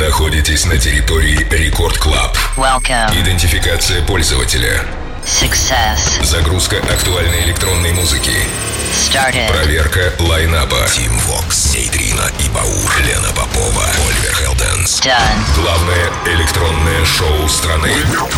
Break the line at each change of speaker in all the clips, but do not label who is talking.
находитесь на территории Record Club.
Welcome.
Идентификация пользователя.
Success.
Загрузка актуальной электронной музыки.
Started.
Проверка лайнапа. Тим Вокс, Нейтрино и Баур, Лена Попова, Оливер Хелденс.
Done.
Главное электронное шоу страны.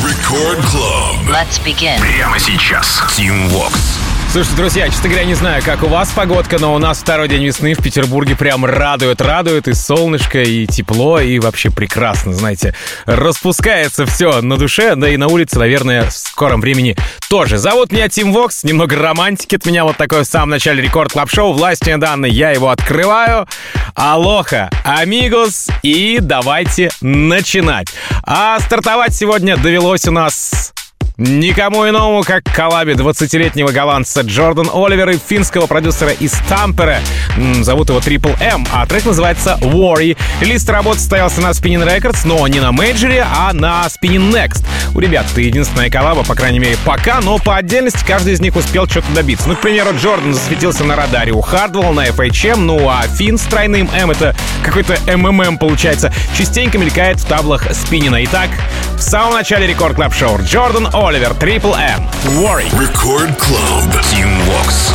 Record Club.
Let's begin.
Прямо сейчас. Тим Вокс.
Слушайте, друзья, честно говоря, не знаю, как у вас погодка, но у нас второй день весны в Петербурге прям радует, радует, и солнышко, и тепло, и вообще прекрасно, знаете. Распускается все на душе, да и на улице, наверное, в скором времени тоже. Зовут меня Тим Вокс, немного романтики от меня вот такое в самом начале Record Club Show во вторник данный, я его открываю. Aloha, amigos, и давайте начинать. А стартовать сегодня довелось у нас Никому иному, как коллабе 20-летнего голландца Джордан Оливера и финского продюсера из Тампере. Зовут его Triple M, а трек называется Worry. Релиз работы состоялся на Spinnin' Records, но не на мейджоре, а на Spinnin' Next. У ребят это единственная коллаба, по крайней мере, пока, но по отдельности каждый из них успел что-то добиться. Ну, к примеру, Джордан засветился на радаре у Hardwell, на FHM, ну а Финн с тройным M, это какой-то МММ получается, частенько мелькает в таблах Спиннина. Итак, в самом начале Record Club Show Джордан Оливер, Triple M, Worry.
Record
Club.
Тим Вокс.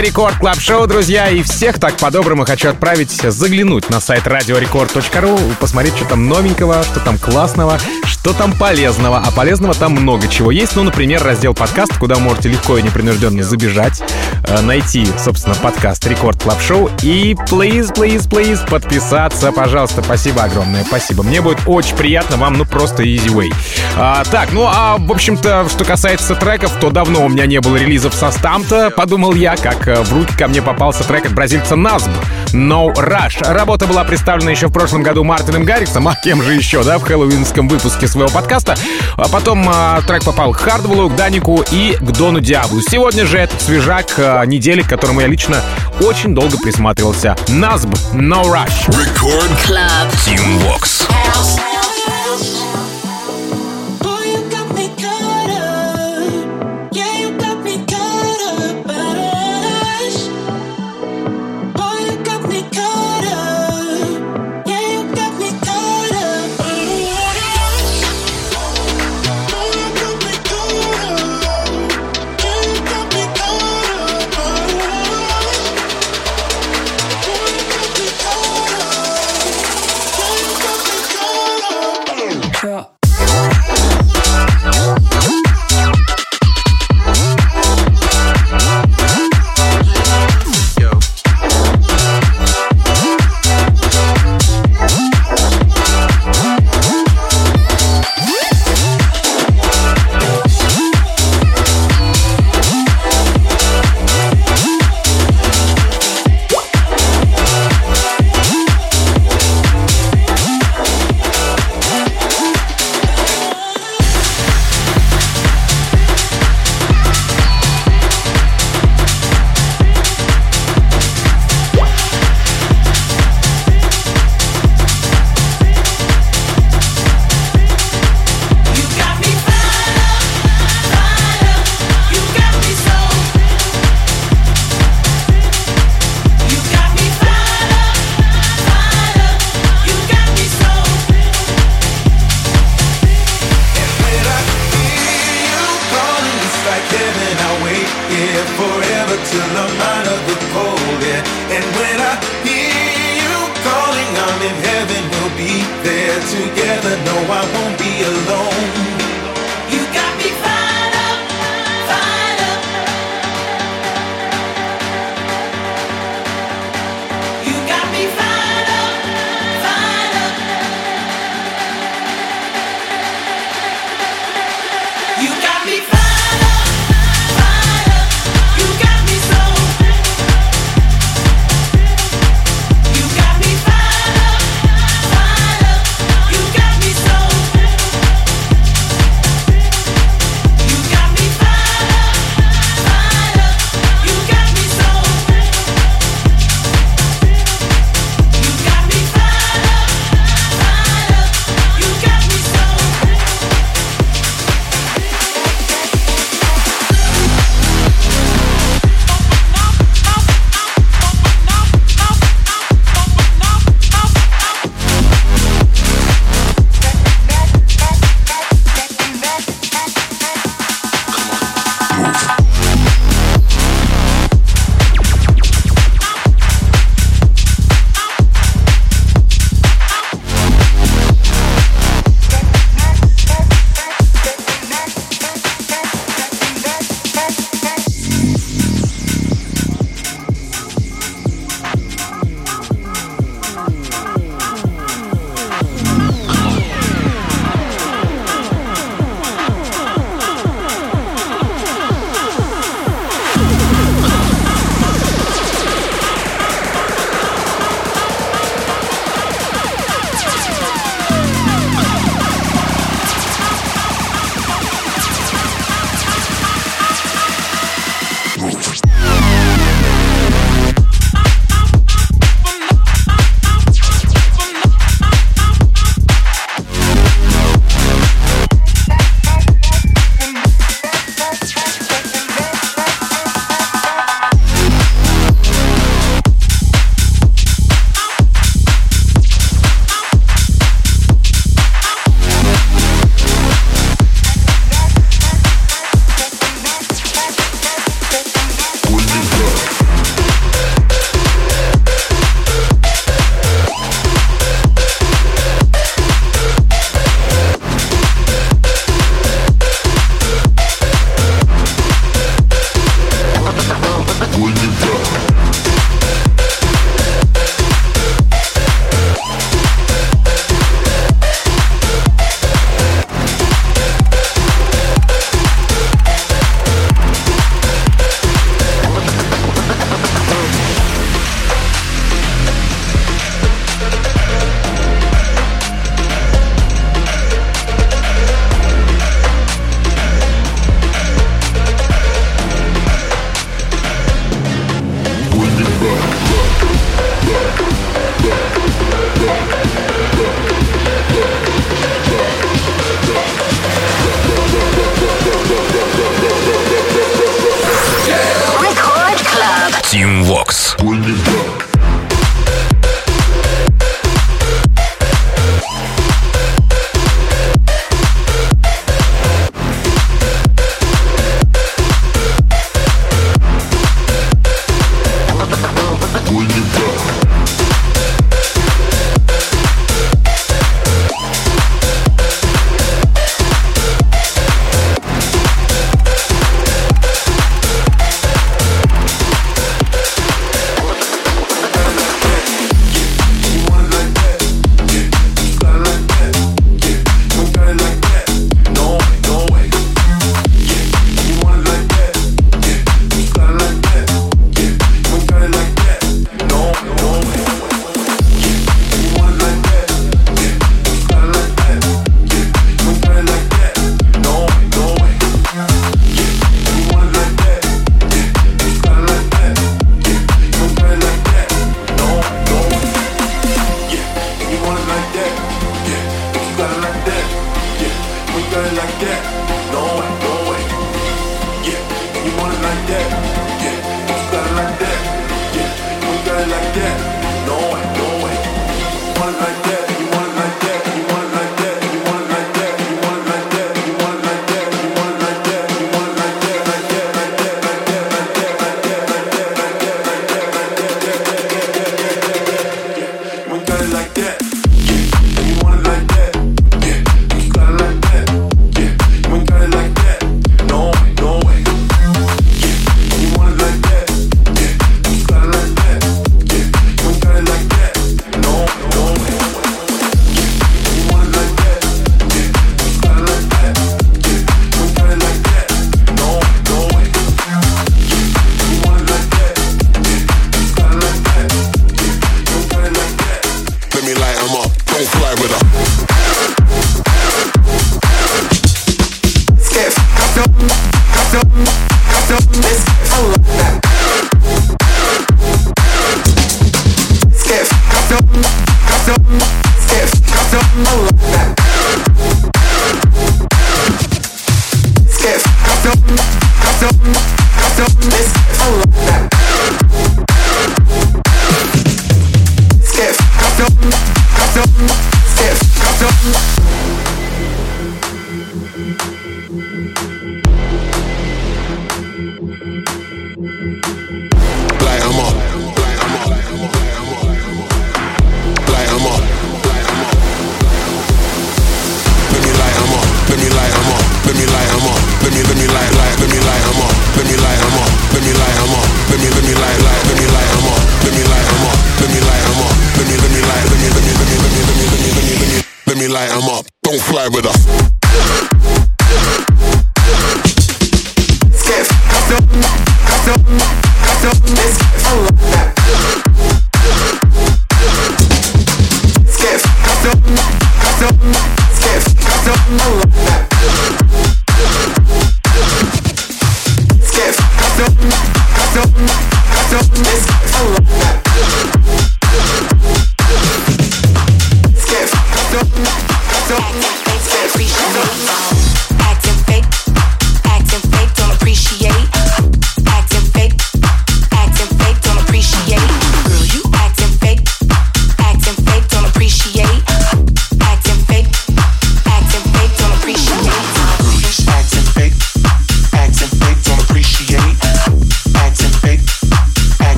Это Record Club Show, друзья, и всех так по-доброму хочу отправить заглянуть на сайт radiorecord.ru, посмотреть, что там новенького, что там классного, что там полезного. А полезного там много чего есть. Ну, например, раздел подкаст, куда можете легко и непринужденно забежать, найти, собственно, подкаст Record Club Show и please, please, please подписаться, пожалуйста. Спасибо огромное, спасибо. Мне будет очень приятно, вам, ну, просто easy way. А, так, ну, а, в общем-то, что касается треков, то давно у меня не было релизов со STMPD, подумал я, как э, в руки ко мне попался трек от бразильца Назм No Rush. Работа была представлена еще в прошлом году Мартином Гаррисом, а кем же еще, да, в хэллоуинском выпуске своего подкаста. А потом а, трек попал к Хардвеллу, к Данику и к Дону Диаблу. Сегодня же этот свежак а, недели, к которому я лично очень долго присматривался. Назб No Rush.
Рекорд
Club.
Team Vox.
Like heaven. I wait here forever till I'm out of the cold. Yeah. And when I hear you calling, I'm in heaven. We'll be there together. No, I won't be alone.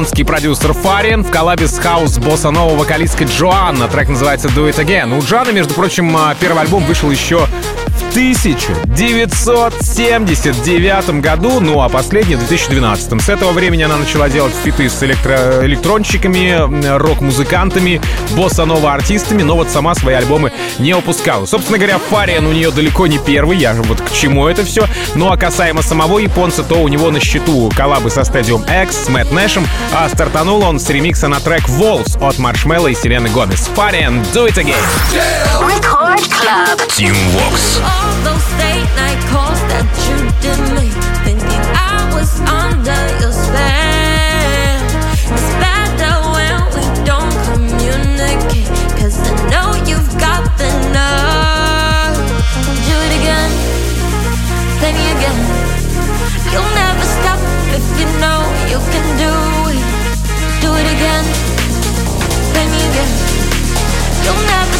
Японский продюсер Фариен в коллабе с хаус босса-нова вокалисткой Джоанна. Трек называется Do It Again. У Джоанны, между прочим, а, первый альбом вышел еще 1979 году, ну а последний в 2012. С этого времени она начала делать фиты с электро- электронщиками, рок-музыкантами, босса-нова артистами, но вот сама свои альбомы не выпускала. Собственно говоря, Фариан у нее далеко не первый, я же вот к чему это все. Ну а касаемо самого японца, то у него на счету коллабы со Stadium X, с Мэтт Нэшем, а стартанул он с ремикса на трек Walls от Маршмелла и Селены Гомес. Фариан, do it again!
Record Club.
Team Vox.
All those late night calls that you did me, thinking I was under your spell. It's better when we don't communicate, 'cause I know you've got the nerve. Do it again, play me again. You'll never stop if you know you can do it. Do it again, play me again. You'll never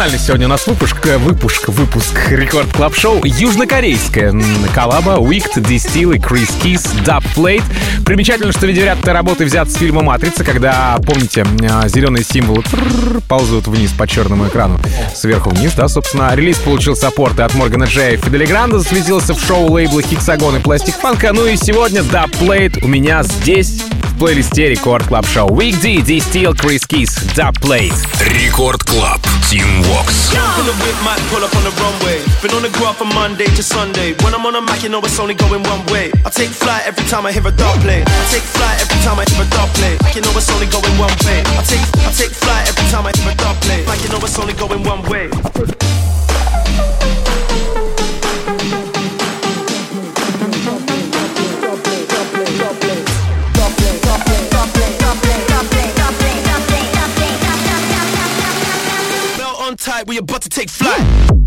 Многонациональный сегодня у нас выпуск, э, выпуск, выпуск Record Club Show. Южнокорейская коллаба Wicked, Distill и Chris Keys, Dub Plate. Примечательно, что видеоряд этой работы взят с фильма «Матрица», когда, помните, э, зеленые символы ползают вниз по черному экрану. Сверху вниз, да, собственно. Релиз получил саппорты от Моргана Джея и Федде Ле Гранда, засветился в шоу лейбла Hexagon и Plastik Funk. Ну и сегодня Dub Plate у меня здесь в плейлисте Record Club Show. Week D, Distill, Chris Keys, Dub Plate.
Рекорд Клаб. Vox.
In the whip, might pull up on the runway. Been on the go from Monday to Sunday. When I'm on a mic, you know it's only going one way. I take flight every time I hear a dub play. I take flight every time I hear a dub play. Like you know it's only going one way. I take I take flight every time I hear a dub play. Like you know it's only going one way. Tight, we about to take flight.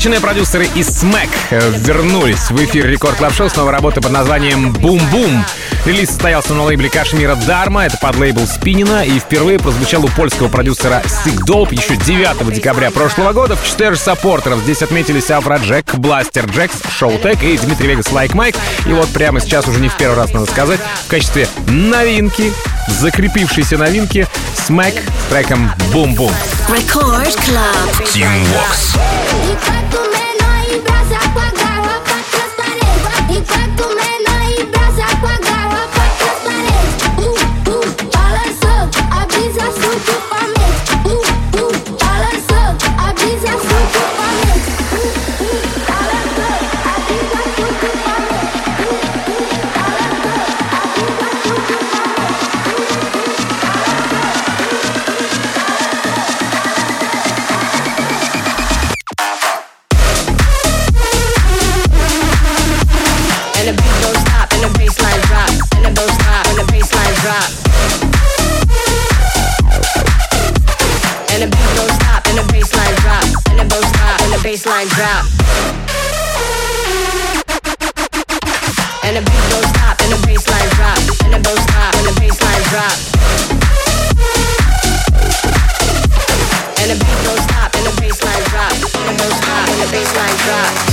Подсвеченные продюсеры из Smack вернулись в эфир Record Club Show. Снова работа под названием «Boom Boom». Релиз состоялся на лейбле Кашмира Dharma, это под лейбл Спинина, и впервые прозвучал у польского продюсера Sikdope еще 9 декабря прошлого года в 4 саппортеров. Здесь отметились Afrojack, Blasterjaxx, Showtek и Dimitri Vegas Like Mike. И вот прямо сейчас, уже не в первый раз надо сказать, в качестве новинки, закрепившейся новинки, Smack с треком Boom Boom.
Record Club.
Team Vox.
baseline drop.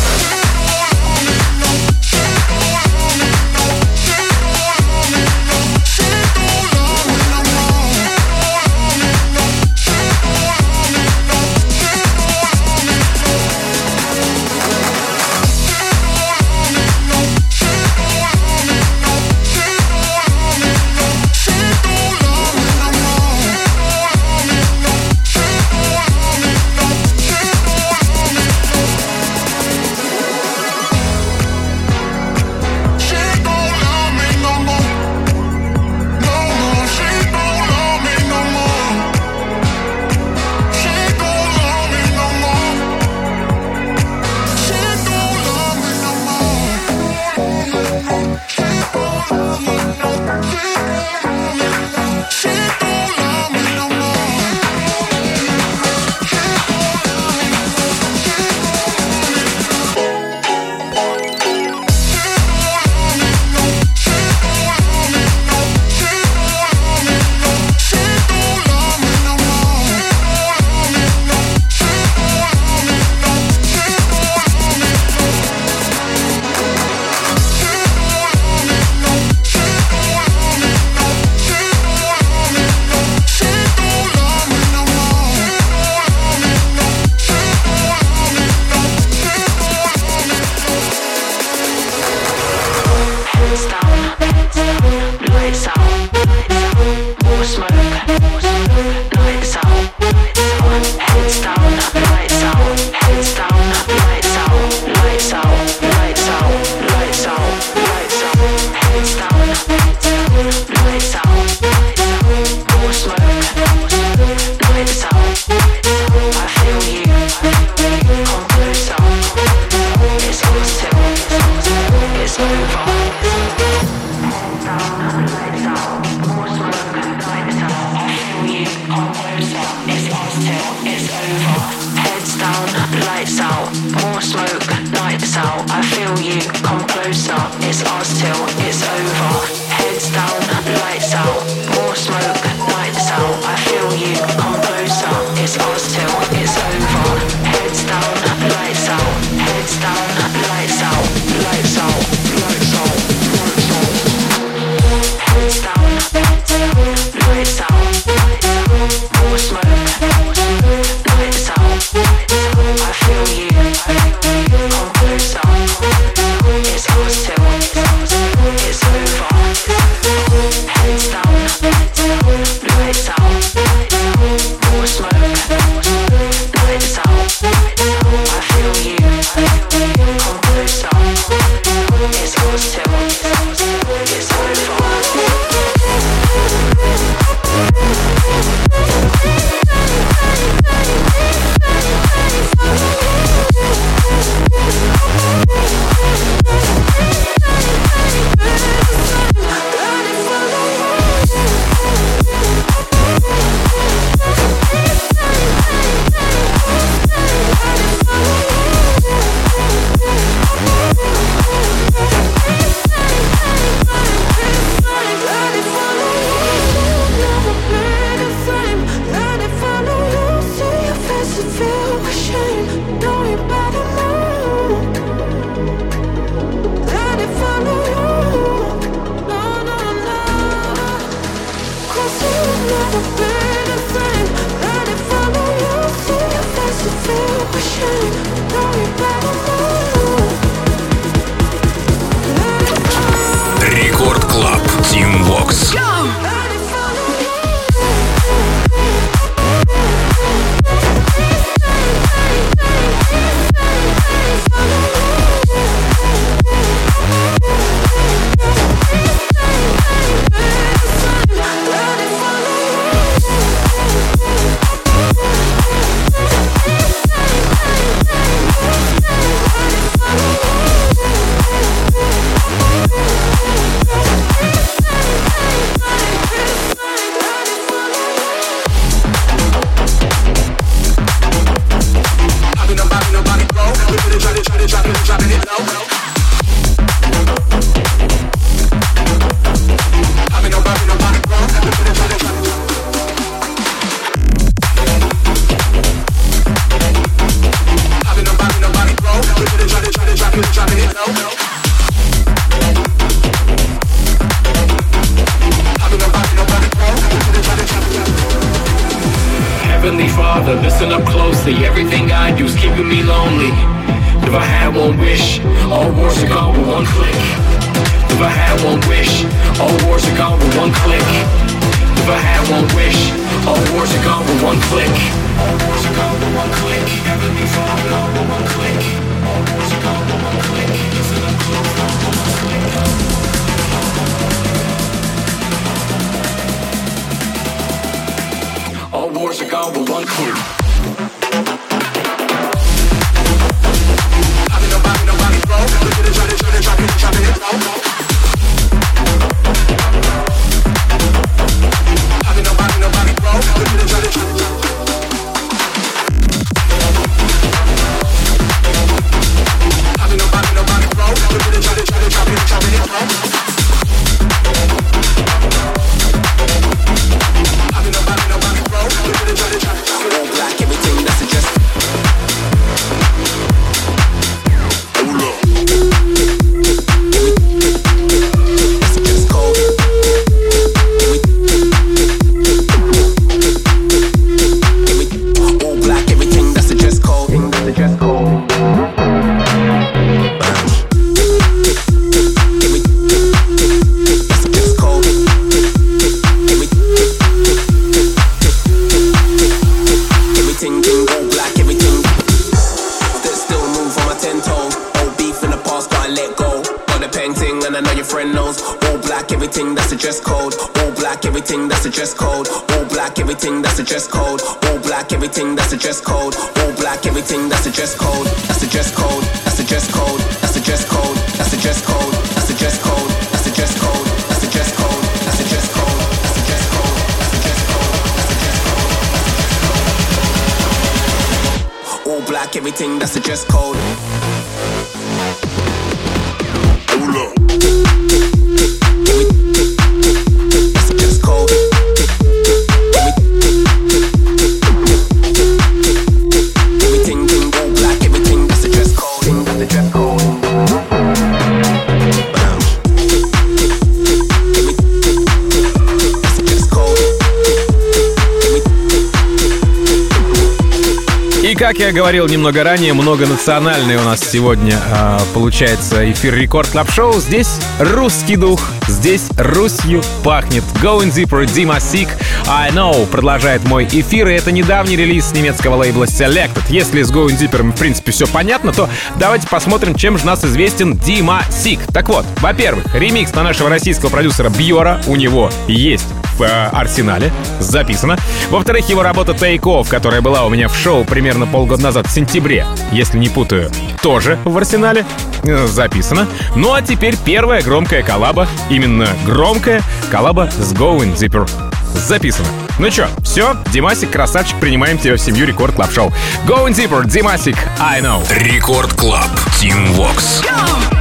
Как я говорил немного ранее, многонациональный у нас сегодня э, получается эфир Record Club Show. Здесь русский дух, здесь Русью пахнет. Going Deeper, Димасик, I Know продолжает мой эфир, и это недавний релиз немецкого лейбла Selected. Если с Going Deeper, в принципе, все понятно, то давайте посмотрим, чем же нас известен Димасик. Так вот, во-первых, ремикс на нашего российского продюсера Бьора у него есть в э, арсенале, записано. Во-вторых, его работа Take Off, которая была у меня в шоу примерно полгода назад, в сентябре, если не путаю, тоже в арсенале, э, записано. Ну а теперь первая громкая коллаба, именно громкая коллаба с Going Deeper. Записано. Ну чё, все, Димасик, красавчик, принимаем тебя в семью Record Club Show. Going Deeper, Димасик, I know.
Record Club. Тим Вокс.
I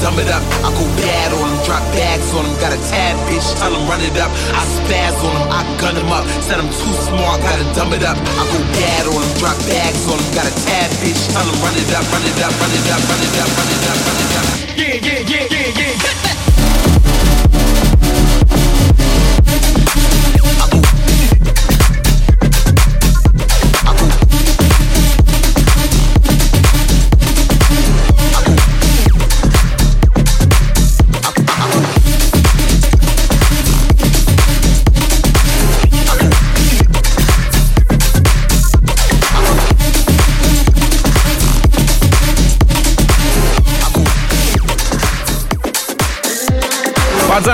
dumb it up. I go bad on him, drop bags on him. Got a tad bitch, tell him run it up. I spaz on him, I gun him up. Said I'm too smart, gotta dumb it up. I go bad on him, drop bags on him. Got a tad bitch, tell him run it up, run it up, run it up, run it up, run it up, run it up.
Yeah, yeah, yeah, yeah, yeah.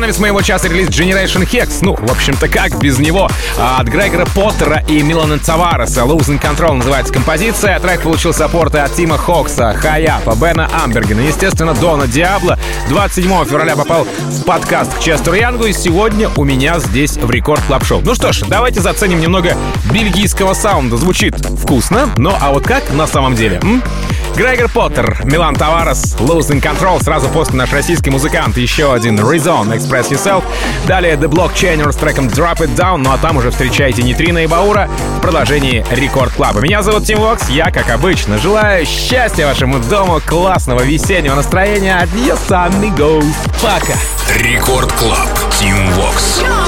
Занавес моего часа релиз Generation HEX. Ну, в общем-то, как без него. А, От Грегора Поттера и Милана Тавареса. Losing Control называется композиция. Трек получил саппорты от Тима Хокса, Хаяпа, Бена Амбергена, естественно, Дона Диабло. 27 февраля попал в подкаст к Честеру Янгу, и сегодня у меня здесь в Record Club Show. Ну что ж, давайте заценим немного бельгийского саунда. Звучит вкусно, но а вот как на самом деле? М? Грегор Поттер, Милан Таварес, Losing Control, сразу после наш российский музыкант, еще один Rezone, Express Yourself. Далее The Blockchainer с треком Drop It Down, ну а там уже встречайте Нейтрино и Баура в продолжении Record Club'а. Меня зовут Тим Вокс, я, как обычно, желаю счастья вашему дому, классного весеннего настроения. Adios, amigos. Пока.
Record Club. Тим Вокс.
Control.